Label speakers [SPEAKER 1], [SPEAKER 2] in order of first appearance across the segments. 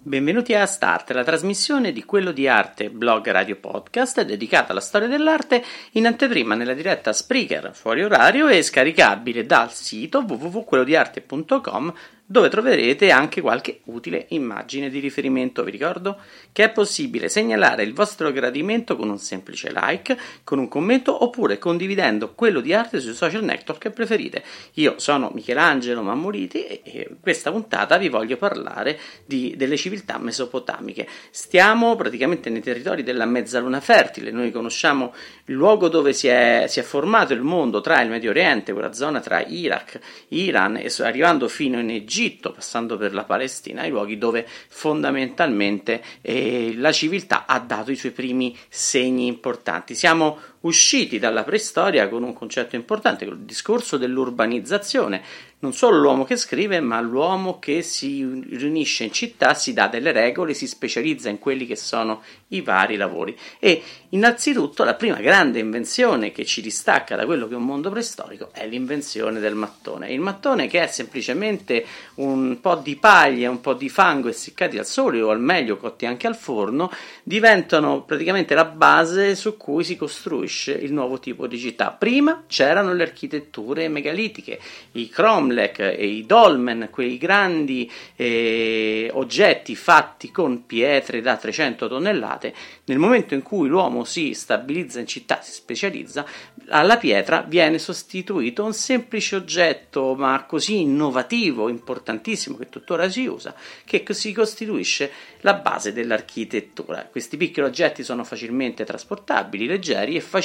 [SPEAKER 1] Benvenuti a Start, la trasmissione di Quello di Arte, blog radio podcast dedicata alla storia dell'arte in anteprima nella diretta Spreaker fuori orario e scaricabile dal sito www.quellodiarte.com dove troverete anche qualche utile immagine di riferimento. Vi ricordo che è possibile segnalare il vostro gradimento con un semplice like, con un commento oppure condividendo quello di arte sui social network che preferite. Io sono Michelangelo Mammoliti e questa puntata vi voglio parlare di, delle civiltà mesopotamiche. Stiamo praticamente nei territori della mezzaluna fertile, noi conosciamo il luogo dove si è, si è formato il mondo tra il Medio Oriente, quella zona tra Iraq, Iran e arrivando fino in Egitto Egitto, passando per la Palestina, i luoghi dove fondamentalmente eh, la civiltà ha dato i suoi primi segni importanti. Siamo usciti dalla preistoria con un concetto importante, il discorso dell'urbanizzazione. Non solo l'uomo che scrive, ma l'uomo che si riunisce in città, si dà delle regole, si specializza in quelli che sono i vari lavori. E innanzitutto la prima grande invenzione che ci distacca da quello che è un mondo preistorico è l'invenzione del mattone. Il mattone che è semplicemente un po' di paglia, un po' di fango essiccati al sole o al meglio cotti anche al forno, diventano praticamente la base su cui si costruisce il nuovo tipo di città. Prima c'erano le architetture megalitiche, i cromlech e i dolmen, quei grandi eh, oggetti fatti con pietre da 300 tonnellate. Nel momento in cui l'uomo si stabilizza in città, si specializza, alla pietra viene sostituito un semplice oggetto, ma così innovativo, importantissimo, che tuttora si usa, che si costituisce la base dell'architettura. Questi piccoli oggetti sono facilmente trasportabili, leggeri e facilmente,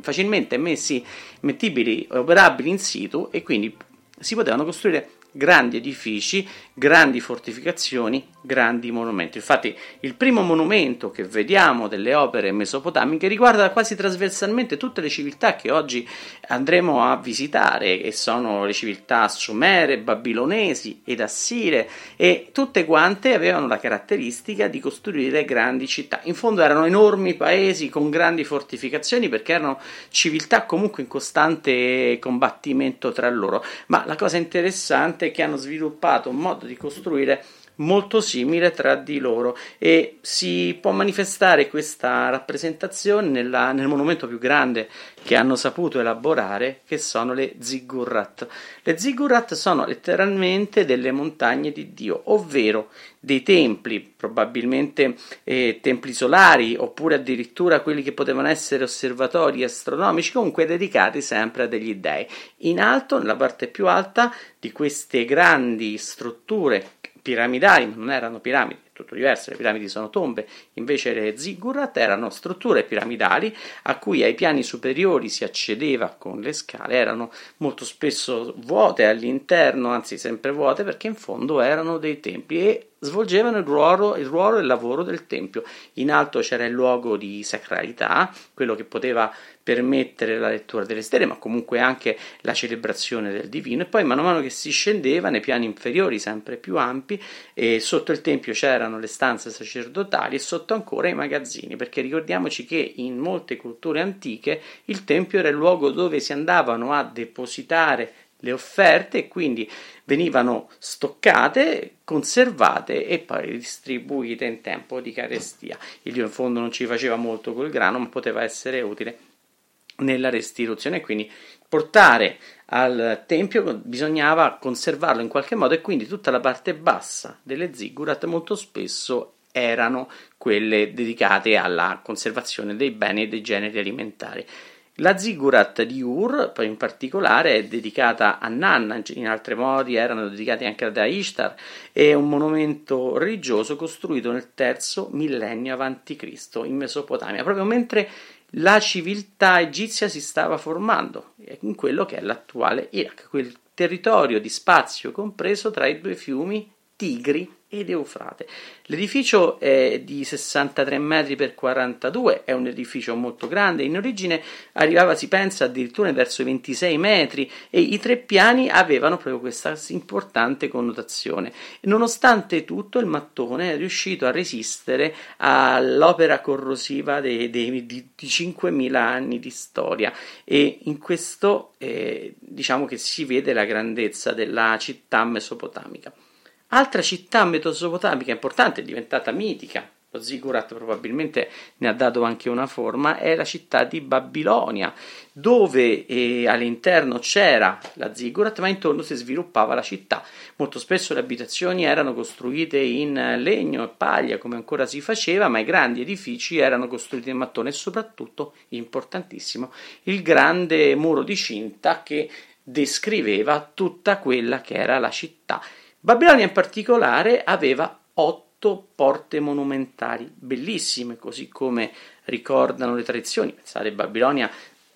[SPEAKER 1] facilmente messi, mettibili e operabili in situ e quindi si potevano costruire grandi edifici, grandi fortificazioni, grandi monumenti. Infatti, il primo monumento che vediamo delle opere mesopotamiche riguarda quasi trasversalmente tutte le civiltà che oggi andremo a visitare, e sono le civiltà sumere, babilonesi ed assire, e tutte quante avevano la caratteristica di costruire grandi città. In fondo erano enormi paesi con grandi fortificazioni perché erano civiltà comunque in costante combattimento tra loro. Ma la cosa interessante è che hanno sviluppato un modo di costruire molto simile tra di loro e si può manifestare questa rappresentazione nella, nel monumento più grande che hanno saputo elaborare che sono le ziggurat. Le ziggurat sono letteralmente delle montagne di Dio, ovvero dei templi, probabilmente eh, templi solari oppure addirittura quelli che potevano essere osservatori astronomici, comunque dedicati sempre a degli dei. In alto, nella parte più alta di queste grandi strutture piramidali, non erano piramidi, tutto diverso, le piramidi sono tombe, invece le ziggurat erano strutture piramidali a cui ai piani superiori si accedeva con le scale, erano molto spesso vuote all'interno, anzi sempre vuote perché in fondo erano dei templi e svolgevano il ruolo, il ruolo e il lavoro del tempio. In alto c'era il luogo di sacralità, quello che poteva permettere la lettura delle stelle, ma comunque anche la celebrazione del divino. E poi, man mano che si scendeva nei piani inferiori, sempre più ampi, e sotto il tempio c'erano le stanze sacerdotali e sotto ancora i magazzini, perché ricordiamoci che in molte culture antiche il tempio era il luogo dove si andavano a depositare le offerte e quindi venivano stoccate, conservate e poi distribuite in tempo di carestia. Il Dio in fondo non ci faceva molto col grano, ma poteva essere utile nella restituzione, quindi portare al tempio bisognava conservarlo in qualche modo e quindi tutta la parte bassa delle ziggurat molto spesso erano quelle dedicate alla conservazione dei beni e dei generi alimentari. La ziggurat di Ur, poi in particolare, è dedicata a Nanna, in altri modi erano dedicati anche ad Ishtar, è un monumento religioso costruito nel terzo millennio a.C. in Mesopotamia, proprio mentre la civiltà egizia si stava formando in quello che è l'attuale Iraq, quel territorio di spazio compreso tra i due fiumi Tigri ed Eufrate. L'edificio è di 63 metri per 42, è un edificio molto grande, in origine arrivava, si pensa, addirittura verso i 26 metri e i tre piani avevano proprio questa importante connotazione. Nonostante tutto il mattone è riuscito a resistere all'opera corrosiva dei, dei, di, di 5.000 anni di storia e in questo eh, diciamo che si vede la grandezza della città mesopotamica. Altra città mesopotamica importante, diventata mitica, lo Ziggurat probabilmente ne ha dato anche una forma, è la città di Babilonia, dove eh, all'interno c'era la Ziggurat, ma intorno si sviluppava la città. Molto spesso le abitazioni erano costruite in legno e paglia, come ancora si faceva, ma i grandi edifici erano costruiti in mattone e soprattutto, importantissimo, il grande muro di cinta che descriveva tutta quella che era la città Babilonia in particolare aveva otto porte monumentali bellissime, così come ricordano le tradizioni. Pensate, Babilonia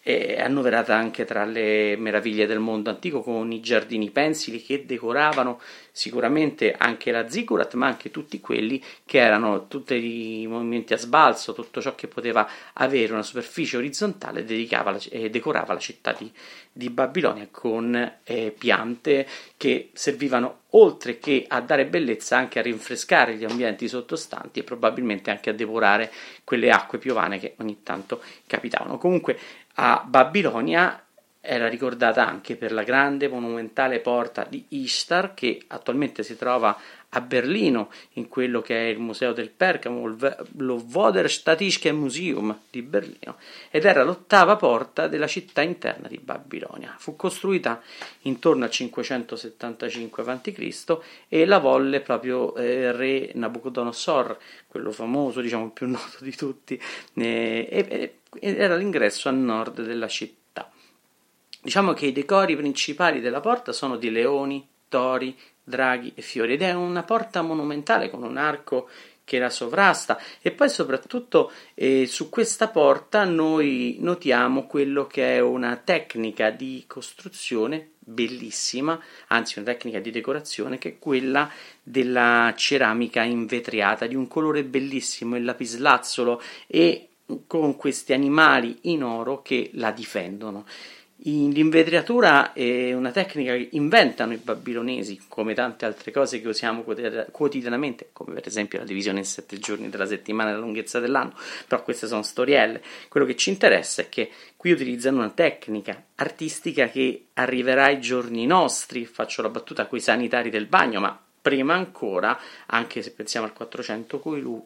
[SPEAKER 1] è annoverata anche tra le meraviglie del mondo antico con i giardini pensili che decoravano sicuramente anche la ziggurat ma anche tutti quelli che erano tutti i movimenti a sbalzo tutto ciò che poteva avere una superficie orizzontale la, eh, decorava la città di, di Babilonia con eh, piante che servivano oltre che a dare bellezza anche a rinfrescare gli ambienti sottostanti e probabilmente anche a devorare quelle acque piovane che ogni tanto capitavano. Comunque a Babilonia era ricordata anche per la grande monumentale porta di Ishtar che attualmente si trova a Berlino in quello che è il museo del Pergamo, lo Voderstatische Museum di Berlino, ed era l'ottava porta della città interna di Babilonia. Fu costruita intorno al 575 a.C. e la volle proprio eh, re Nabucodonosor, quello famoso, diciamo più noto di tutti, eh, e, era l'ingresso a nord della città. Diciamo che i decori principali della porta sono di leoni, tori, draghi e fiori ed è una porta monumentale con un arco che la sovrasta e poi soprattutto eh, su questa porta noi notiamo quello che è una tecnica di costruzione bellissima, anzi una tecnica di decorazione che è quella della ceramica invetriata di un colore bellissimo, il lapislazzolo e con questi animali in oro che la difendono. L'invetriatura è una tecnica che inventano i babilonesi, come tante altre cose che usiamo quotidianamente, come per esempio la divisione in sette giorni della settimana e la lunghezza dell'anno, però queste sono storielle. Quello che ci interessa è che qui utilizzano una tecnica artistica che arriverà ai giorni nostri, faccio la battuta con i sanitari del bagno, ma prima ancora, anche se pensiamo al 400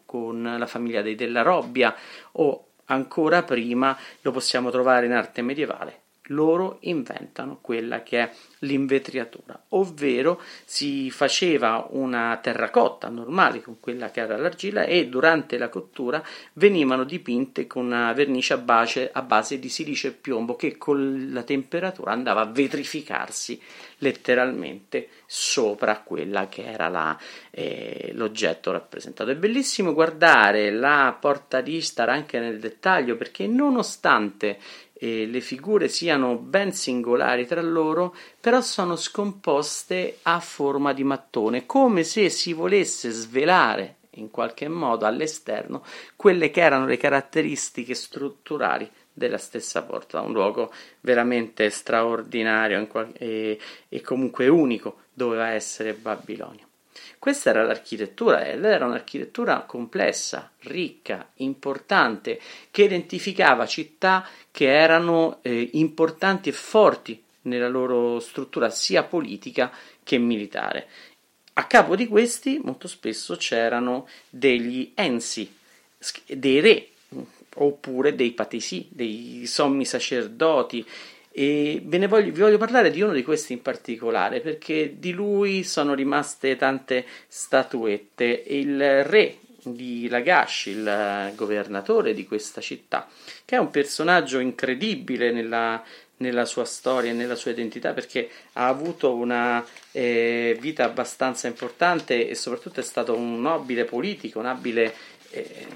[SPEAKER 1] con la famiglia dei Della Robbia o ancora prima lo possiamo trovare in arte medievale. Loro inventano quella che è l'invetriatura, ovvero si faceva una terracotta normale con quella che era l'argilla e durante la cottura venivano dipinte con una vernice a base, a base di silice e piombo che con la temperatura andava a vetrificarsi letteralmente sopra quella che era la, eh, l'oggetto rappresentato. È bellissimo guardare la porta di Istar anche nel dettaglio perché nonostante eh, le figure siano ben singolari tra loro, però sono scomposte a forma di mattone, come se si volesse svelare in qualche modo all'esterno quelle che erano le caratteristiche strutturali della stessa porta, un luogo veramente straordinario e, e comunque unico doveva essere Babilonia. Questa era l'architettura ed era un'architettura complessa, ricca, importante, che identificava città che erano eh, importanti e forti nella loro struttura sia politica che militare. A capo di questi molto spesso c'erano degli ensi, dei re, oppure dei patesi, dei sommi sacerdoti, e ne voglio, vi voglio parlare di uno di questi in particolare perché di lui sono rimaste tante statuette. Il re di Lagash, il governatore di questa città, che è un personaggio incredibile nella, nella sua storia e nella sua identità perché ha avuto una eh, vita abbastanza importante e soprattutto è stato un nobile politico, un abile. Eh,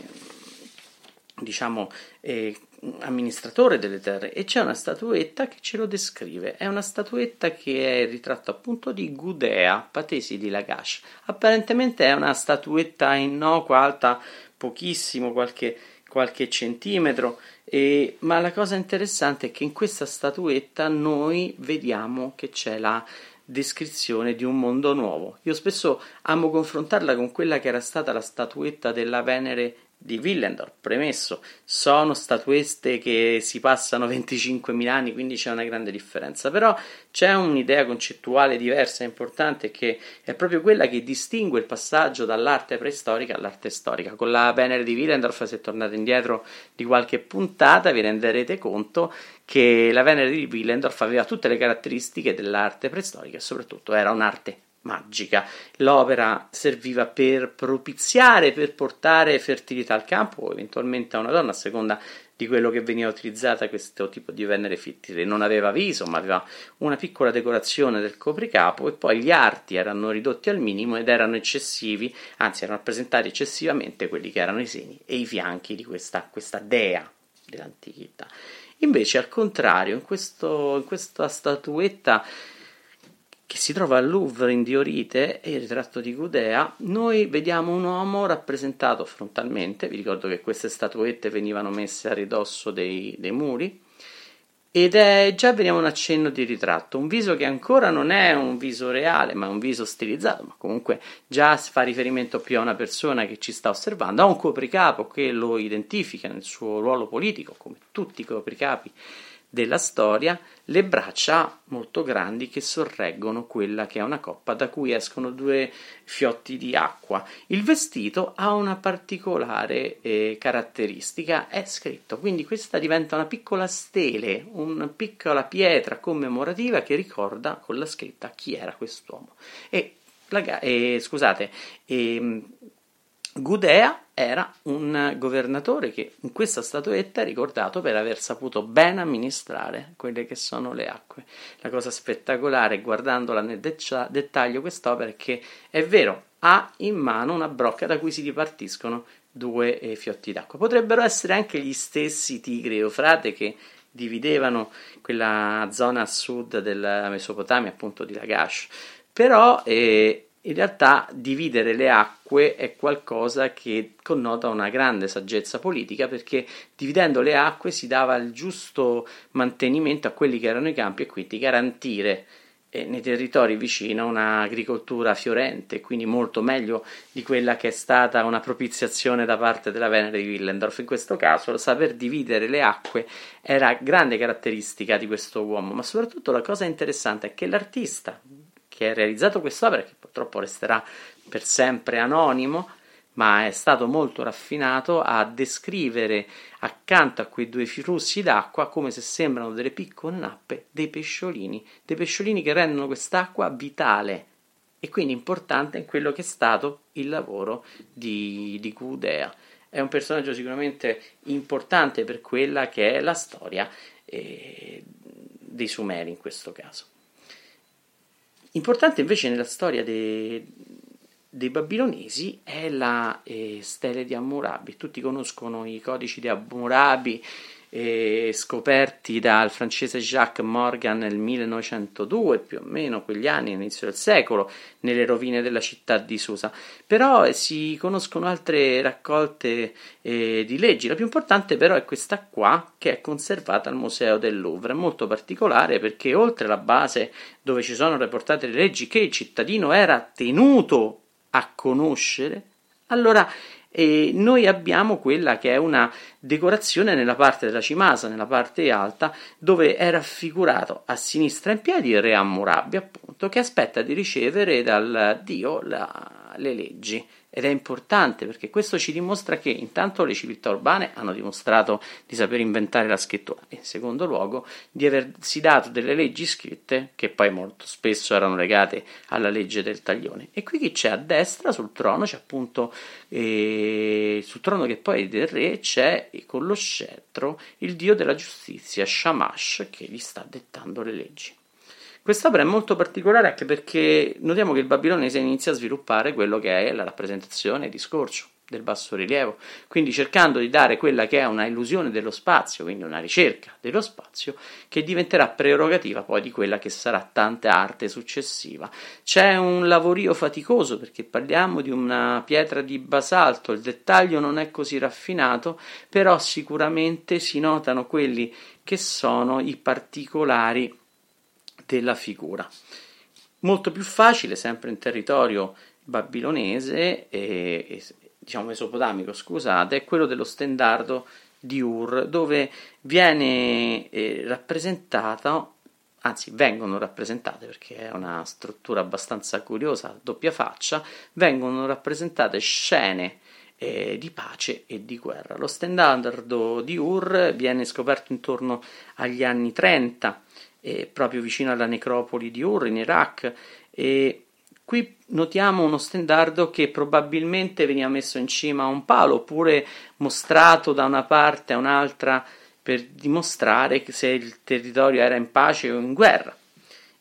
[SPEAKER 1] diciamo, eh, amministratore delle terre e c'è una statuetta che ce lo descrive. È una statuetta che è il ritratto appunto di Gudea, patesi di Lagash. Apparentemente è una statuetta innocua, alta pochissimo, qualche, qualche centimetro, e, ma la cosa interessante è che in questa statuetta noi vediamo che c'è la descrizione di un mondo nuovo. Io spesso amo confrontarla con quella che era stata la statuetta della Venere di Willendorf, premesso, sono statuette che si passano 25.000 anni, quindi c'è una grande differenza, però c'è un'idea concettuale diversa e importante che è proprio quella che distingue il passaggio dall'arte preistorica all'arte storica. Con la Venere di Willendorf, se tornate indietro di qualche puntata, vi renderete conto che la Venere di Willendorf aveva tutte le caratteristiche dell'arte preistorica e soprattutto era un'arte magica. L'opera serviva per propiziare, per portare fertilità al campo eventualmente a una donna, a seconda di quello che veniva utilizzata questo tipo di venere fittile. Non aveva viso, ma aveva una piccola decorazione del copricapo e poi gli arti erano ridotti al minimo ed erano eccessivi, anzi erano rappresentati eccessivamente quelli che erano i seni e i fianchi di questa, questa dea dell'antichità. Invece, al contrario, in, questo, in questa statuetta che si trova al Louvre in Diorite e il ritratto di Gudea, noi vediamo un uomo rappresentato frontalmente, vi ricordo che queste statuette venivano messe a ridosso dei, dei muri, ed è già vediamo un accenno di ritratto, un viso che ancora non è un viso reale, ma è un viso stilizzato, ma comunque già fa riferimento più a una persona che ci sta osservando, ha un copricapo che lo identifica nel suo ruolo politico, come tutti i copricapi della storia le braccia molto grandi che sorreggono quella che è una coppa da cui escono due fiotti di acqua. Il vestito ha una particolare eh, caratteristica, è scritto, quindi questa diventa una piccola stele, una piccola pietra commemorativa che ricorda con la scritta chi era quest'uomo. E, la, eh, scusate, eh, Gudea era un governatore che in questa statuetta è ricordato per aver saputo ben amministrare quelle che sono le acque. La cosa spettacolare, guardandola nel de- dettaglio, quest'opera è che è vero, ha in mano una brocca da cui si dipartiscono due eh, fiotti d'acqua. Potrebbero essere anche gli stessi tigri e eufrate che dividevano quella zona a sud della Mesopotamia, appunto di Lagash. Però eh, in realtà dividere le acque è qualcosa che connota una grande saggezza politica perché dividendo le acque si dava il giusto mantenimento a quelli che erano i campi e quindi garantire eh, nei territori vicino un'agricoltura fiorente, quindi molto meglio di quella che è stata una propiziazione da parte della Venere di Willendorf. In questo caso, saper dividere le acque era grande caratteristica di questo uomo, ma soprattutto la cosa interessante è che l'artista che ha realizzato quest'opera, che purtroppo resterà per sempre anonimo, ma è stato molto raffinato a descrivere accanto a quei due flussi d'acqua come se sembrano delle piccole nappe dei pesciolini, dei pesciolini che rendono quest'acqua vitale e quindi importante in quello che è stato il lavoro di, di Gudea. È un personaggio sicuramente importante per quella che è la storia eh, dei Sumeri in questo caso. Importante invece nella storia dei, dei babilonesi è la eh, stele di Hammurabi. Tutti conoscono i codici di Hammurabi eh, scoperti dal francese Jacques Morgan nel 1902, più o meno quegli anni, all'inizio del secolo, nelle rovine della città di Susa. Però eh, si conoscono altre raccolte eh, di leggi. La più importante però è questa qua, che è conservata al Museo del Louvre. È molto particolare perché oltre alla base dove ci sono riportate le leggi che il cittadino era tenuto a conoscere, allora e noi abbiamo quella che è una decorazione nella parte della cimasa, nella parte alta, dove è raffigurato a sinistra in piedi il re Hammurabi, appunto, che aspetta di ricevere dal dio la, le leggi. Ed è importante perché questo ci dimostra che intanto le civiltà urbane hanno dimostrato di saper inventare la scrittura e in secondo luogo di aversi dato delle leggi scritte che poi molto spesso erano legate alla legge del taglione. E qui chi c'è a destra sul trono c'è appunto eh, sul trono che poi è del re c'è con lo scettro il dio della giustizia Shamash che gli sta dettando le leggi. Quest'opera è molto particolare anche perché notiamo che il babilonese inizia a sviluppare quello che è la rappresentazione di scorcio, del bassorilievo, quindi cercando di dare quella che è una illusione dello spazio, quindi una ricerca dello spazio, che diventerà prerogativa poi di quella che sarà tanta arte successiva. C'è un lavorio faticoso perché parliamo di una pietra di basalto, il dettaglio non è così raffinato, però sicuramente si notano quelli che sono i particolari della figura. Molto più facile, sempre in territorio babilonese e, e diciamo mesopotamico, scusate, è quello dello stendardo di Ur, dove viene eh, rappresentata, anzi vengono rappresentate perché è una struttura abbastanza curiosa, doppia faccia, vengono rappresentate scene eh, di pace e di guerra. Lo stendardo di Ur viene scoperto intorno agli anni 30, eh, proprio vicino alla necropoli di Ur in Iraq, e Qui notiamo uno stendardo che probabilmente veniva messo in cima a un palo oppure mostrato da una parte a un'altra per dimostrare se il territorio era in pace o in guerra.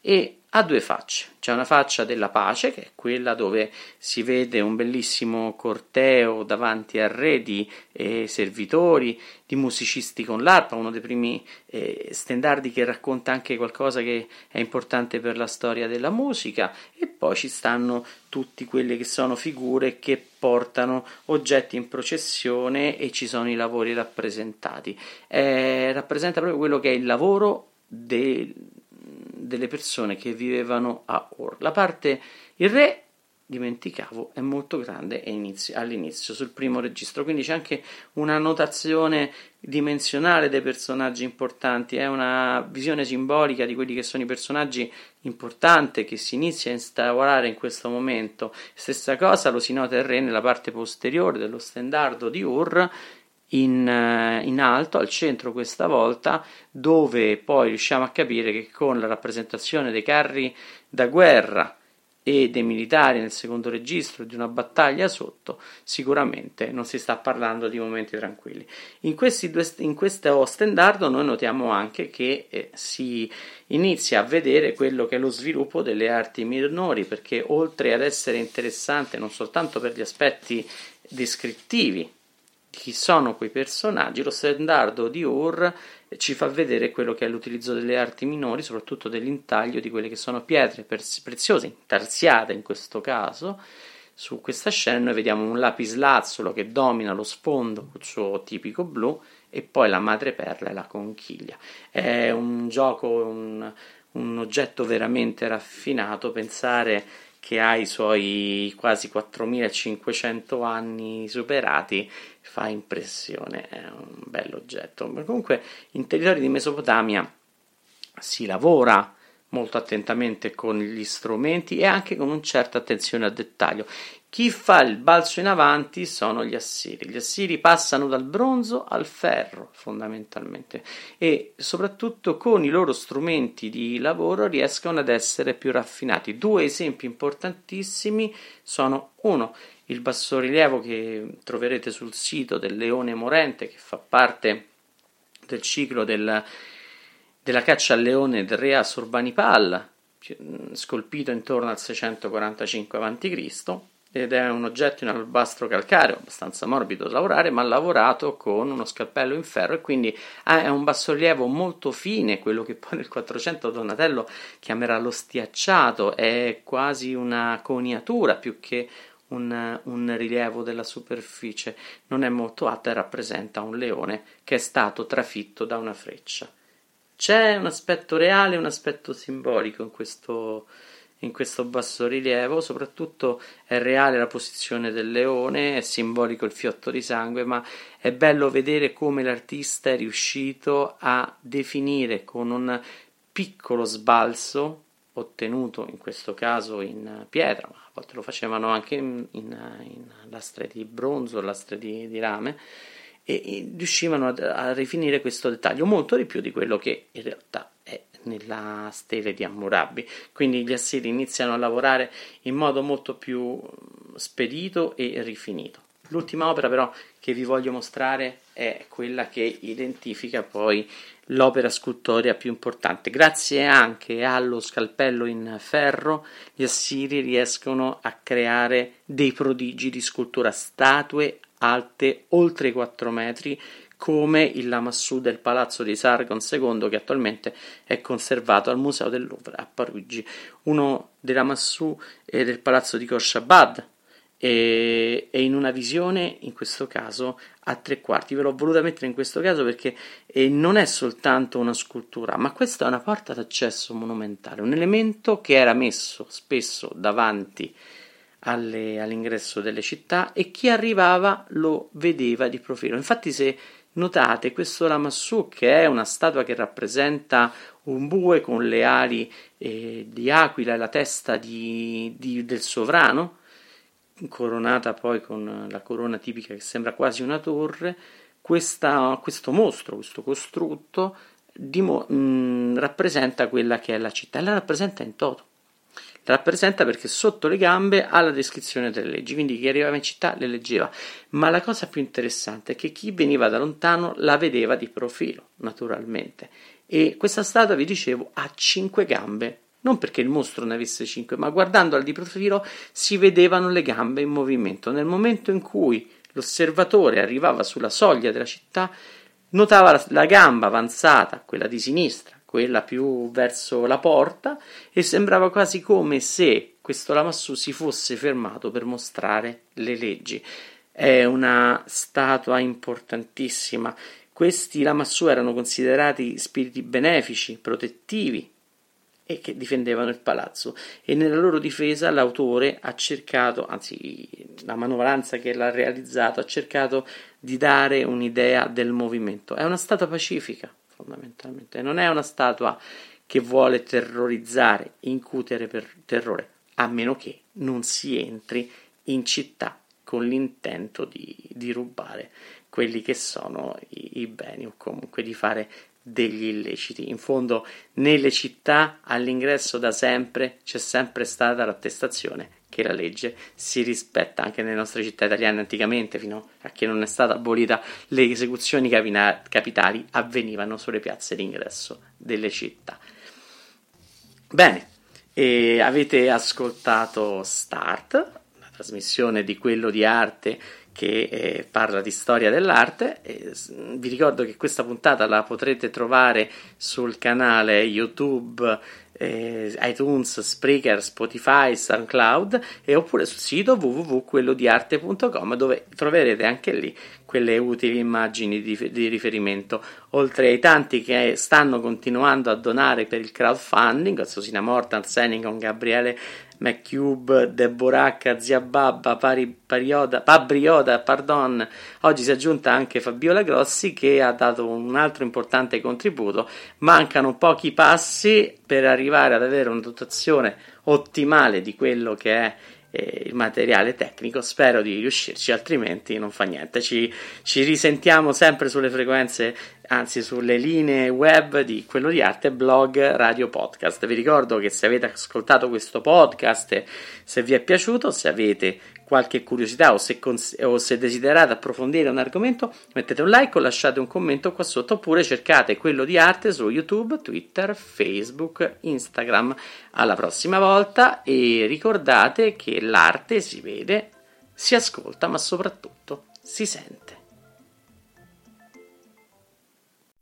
[SPEAKER 1] E ha due facce. C'è una faccia della pace, che è quella dove si vede un bellissimo corteo davanti a re di eh, servitori, di musicisti con l'arpa, uno dei primi eh, stendardi che racconta anche qualcosa che è importante per la storia della musica, e poi ci stanno tutte quelle che sono figure che portano oggetti in processione e ci sono i lavori rappresentati. Eh, rappresenta proprio quello che è il lavoro del delle persone che vivevano a Ur. La parte il re dimenticavo, è molto grande all'inizio, sul primo registro, quindi c'è anche una notazione dimensionale dei personaggi importanti, è una visione simbolica di quelli che sono i personaggi importanti che si inizia a instaurare in questo momento. Stessa cosa lo si nota il re nella parte posteriore dello stendardo di Ur, in, eh, in, alto, al centro questa volta, dove poi riusciamo a capire che con la rappresentazione dei carri da guerra e dei militari nel secondo registro di una battaglia sotto, sicuramente non si sta parlando di momenti tranquilli. In, due, in questo stendardo noi notiamo anche che eh, si inizia a vedere quello che è lo sviluppo delle arti minori, perché oltre ad essere interessante non soltanto per gli aspetti descrittivi chi sono quei personaggi, lo stendardo di Ur ci fa vedere quello che è l'utilizzo delle arti minori, soprattutto dell'intaglio di quelle che sono pietre preziose, intarsiate in questo caso. Su questa scena noi vediamo un lapislazzolo che domina lo sfondo col suo tipico blu e poi la madreperla e la conchiglia. È un gioco, un, un oggetto veramente raffinato, pensare che ha i suoi quasi 4500 anni superati fa impressione, è un bell'oggetto. Comunque in territori di Mesopotamia si lavora molto attentamente con gli strumenti e anche con una certa attenzione al dettaglio. Chi fa il balzo in avanti sono gli assiri. Gli assiri passano dal bronzo al ferro fondamentalmente e soprattutto con i loro strumenti di lavoro riescono ad essere più raffinati. Due esempi importantissimi sono uno il bassorilievo che troverete sul sito del Leone Morente che fa parte del ciclo del, della caccia al leone del re Assurbanipal scolpito intorno al 645 a.C ed è un oggetto in alabastro calcareo abbastanza morbido da lavorare ma lavorato con uno scalpello in ferro e quindi è un bassorilievo molto fine quello che poi nel 400 Donatello chiamerà lo stiacciato è quasi una coniatura più che un, un rilievo della superficie. Non è molto alta e rappresenta un leone che è stato trafitto da una freccia c'è un aspetto reale un aspetto simbolico in questo in questo bassorilievo, soprattutto è reale la posizione del leone, è simbolico il fiotto di sangue, ma è bello vedere come l'artista è riuscito a definire con un piccolo sbalzo ottenuto in questo caso in pietra, ma a volte lo facevano anche in, in, in lastre di bronzo, lastre di, di rame, e, riuscivano a, rifinire questo dettaglio molto di più di quello che in realtà è nella stele di Hammurabi. Quindi gli assiri iniziano a lavorare in modo molto più spedito e rifinito. L'ultima opera però che vi voglio mostrare è quella che identifica poi l'opera scultorea più importante. Grazie anche allo scalpello in ferro, gli assiri riescono a creare dei prodigi di scultura, statue alte oltre i 4 metri, come il Lamassù del Palazzo di Sargon II, che attualmente è conservato al Museo del Louvre a Parigi. Uno dei Lamassù è del Palazzo di Khorshabad, e, e, in una visione, in questo caso, a tre quarti. Ve l'ho voluta mettere in questo caso perché eh, non è soltanto una scultura, ma questa è una porta d'accesso monumentale, un elemento che era messo spesso davanti alle, all'ingresso delle città e chi arrivava lo vedeva di profilo. Infatti, se notate, questo Lamassù, che è una statua che rappresenta un bue con le ali eh, di aquila e la testa di, di, del sovrano, coronata poi con la corona tipica che sembra quasi una torre, questa, questo mostro, questo costrutto, dimo, mh, rappresenta quella che è la città e la rappresenta in toto. Rappresenta perché sotto le gambe ha la descrizione delle leggi, quindi chi arrivava in città le leggeva. Ma la cosa più interessante è che chi veniva da lontano la vedeva di profilo, naturalmente. E questa statua, vi dicevo, ha cinque gambe non perché il mostro ne avesse cinque, ma guardandola di profilo si vedevano le gambe in movimento. Nel momento in cui l'osservatore arrivava sulla soglia della città, notava la, la gamba avanzata, quella di sinistra, quella più verso la porta, e sembrava quasi come se questo Lamassù si fosse fermato per mostrare le leggi. È una statua importantissima. Questi Lamassù erano considerati spiriti benefici, protettivi, e che difendevano il palazzo e nella loro difesa l'autore ha cercato, anzi la manovalanza che l'ha realizzato, ha cercato di dare un'idea del movimento. È una statua pacifica fondamentalmente, non è una statua che vuole terrorizzare, incutere per terrore, a meno che non si entri in città con l'intento di, di rubare quelli che sono i, i beni o comunque di fare degli illeciti. In fondo, nelle città all'ingresso da sempre c'è sempre stata l'attestazione che la legge si rispetta anche nelle nostre città italiane anticamente, fino a che non è stata abolita, le esecuzioni capina- capitali avvenivano sulle piazze d'ingresso delle città. Bene, avete ascoltato Start, la trasmissione di quello di arte che eh, parla di storia dell'arte. E, vi ricordo che questa puntata la potrete trovare sul canale YouTube, eh, iTunes, Spreaker, Spotify, SoundCloud e oppure sul sito www.quellodiarte.com dove troverete anche lì quelle utili immagini di, di, riferimento, oltre ai tanti che stanno continuando a donare per il crowdfunding, Sosina Mortan, Senicon, Gabriele McCube, Deboracca, Zia Babba, Pari, Parioda, Pabrioda, pardon. Oggi si è aggiunta anche Fabiola Grossi che ha dato un altro importante contributo. Mancano pochi passi per arrivare ad avere una dotazione ottimale di quello che è eh, il materiale tecnico. Spero di riuscirci, altrimenti non fa niente. Ci, ci risentiamo sempre sulle frequenze, anzi sulle linee web di quello di arte, blog, radio, podcast. Vi ricordo che se avete ascoltato questo podcast, se vi è piaciuto, se avete qualche curiosità o se, cons- o se, desiderate approfondire un argomento, mettete un like o lasciate un commento qua sotto oppure cercate quello di arte su YouTube, Twitter, Facebook, Instagram. Alla prossima volta e ricordate che l'arte si vede, si ascolta, ma soprattutto si sente.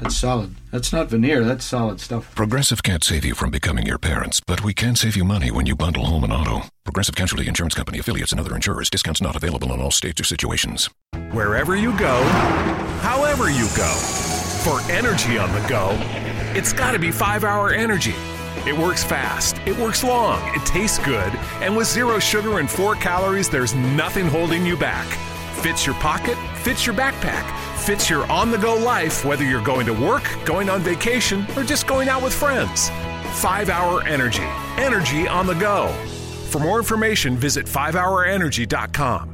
[SPEAKER 2] That's solid. That's not veneer, that's solid stuff.
[SPEAKER 3] Progressive can't save you from becoming your parents, but we can save you money when you bundle home and auto. Progressive Casualty Insurance Company affiliates and other insurers. Discounts not available in all states or situations.
[SPEAKER 4] Wherever you go, however you go. For energy on the go, it's got to be 5 Hour Energy. It works fast, it works long, it tastes good, and with zero sugar and four calories, there's nothing holding you back. Fits your pocket, fits your backpack, fits your on the go life, whether you're going to work, going on vacation, or just going out with friends. Five hour energy. Energy on the go. For more information, visit 5hourenergy.com.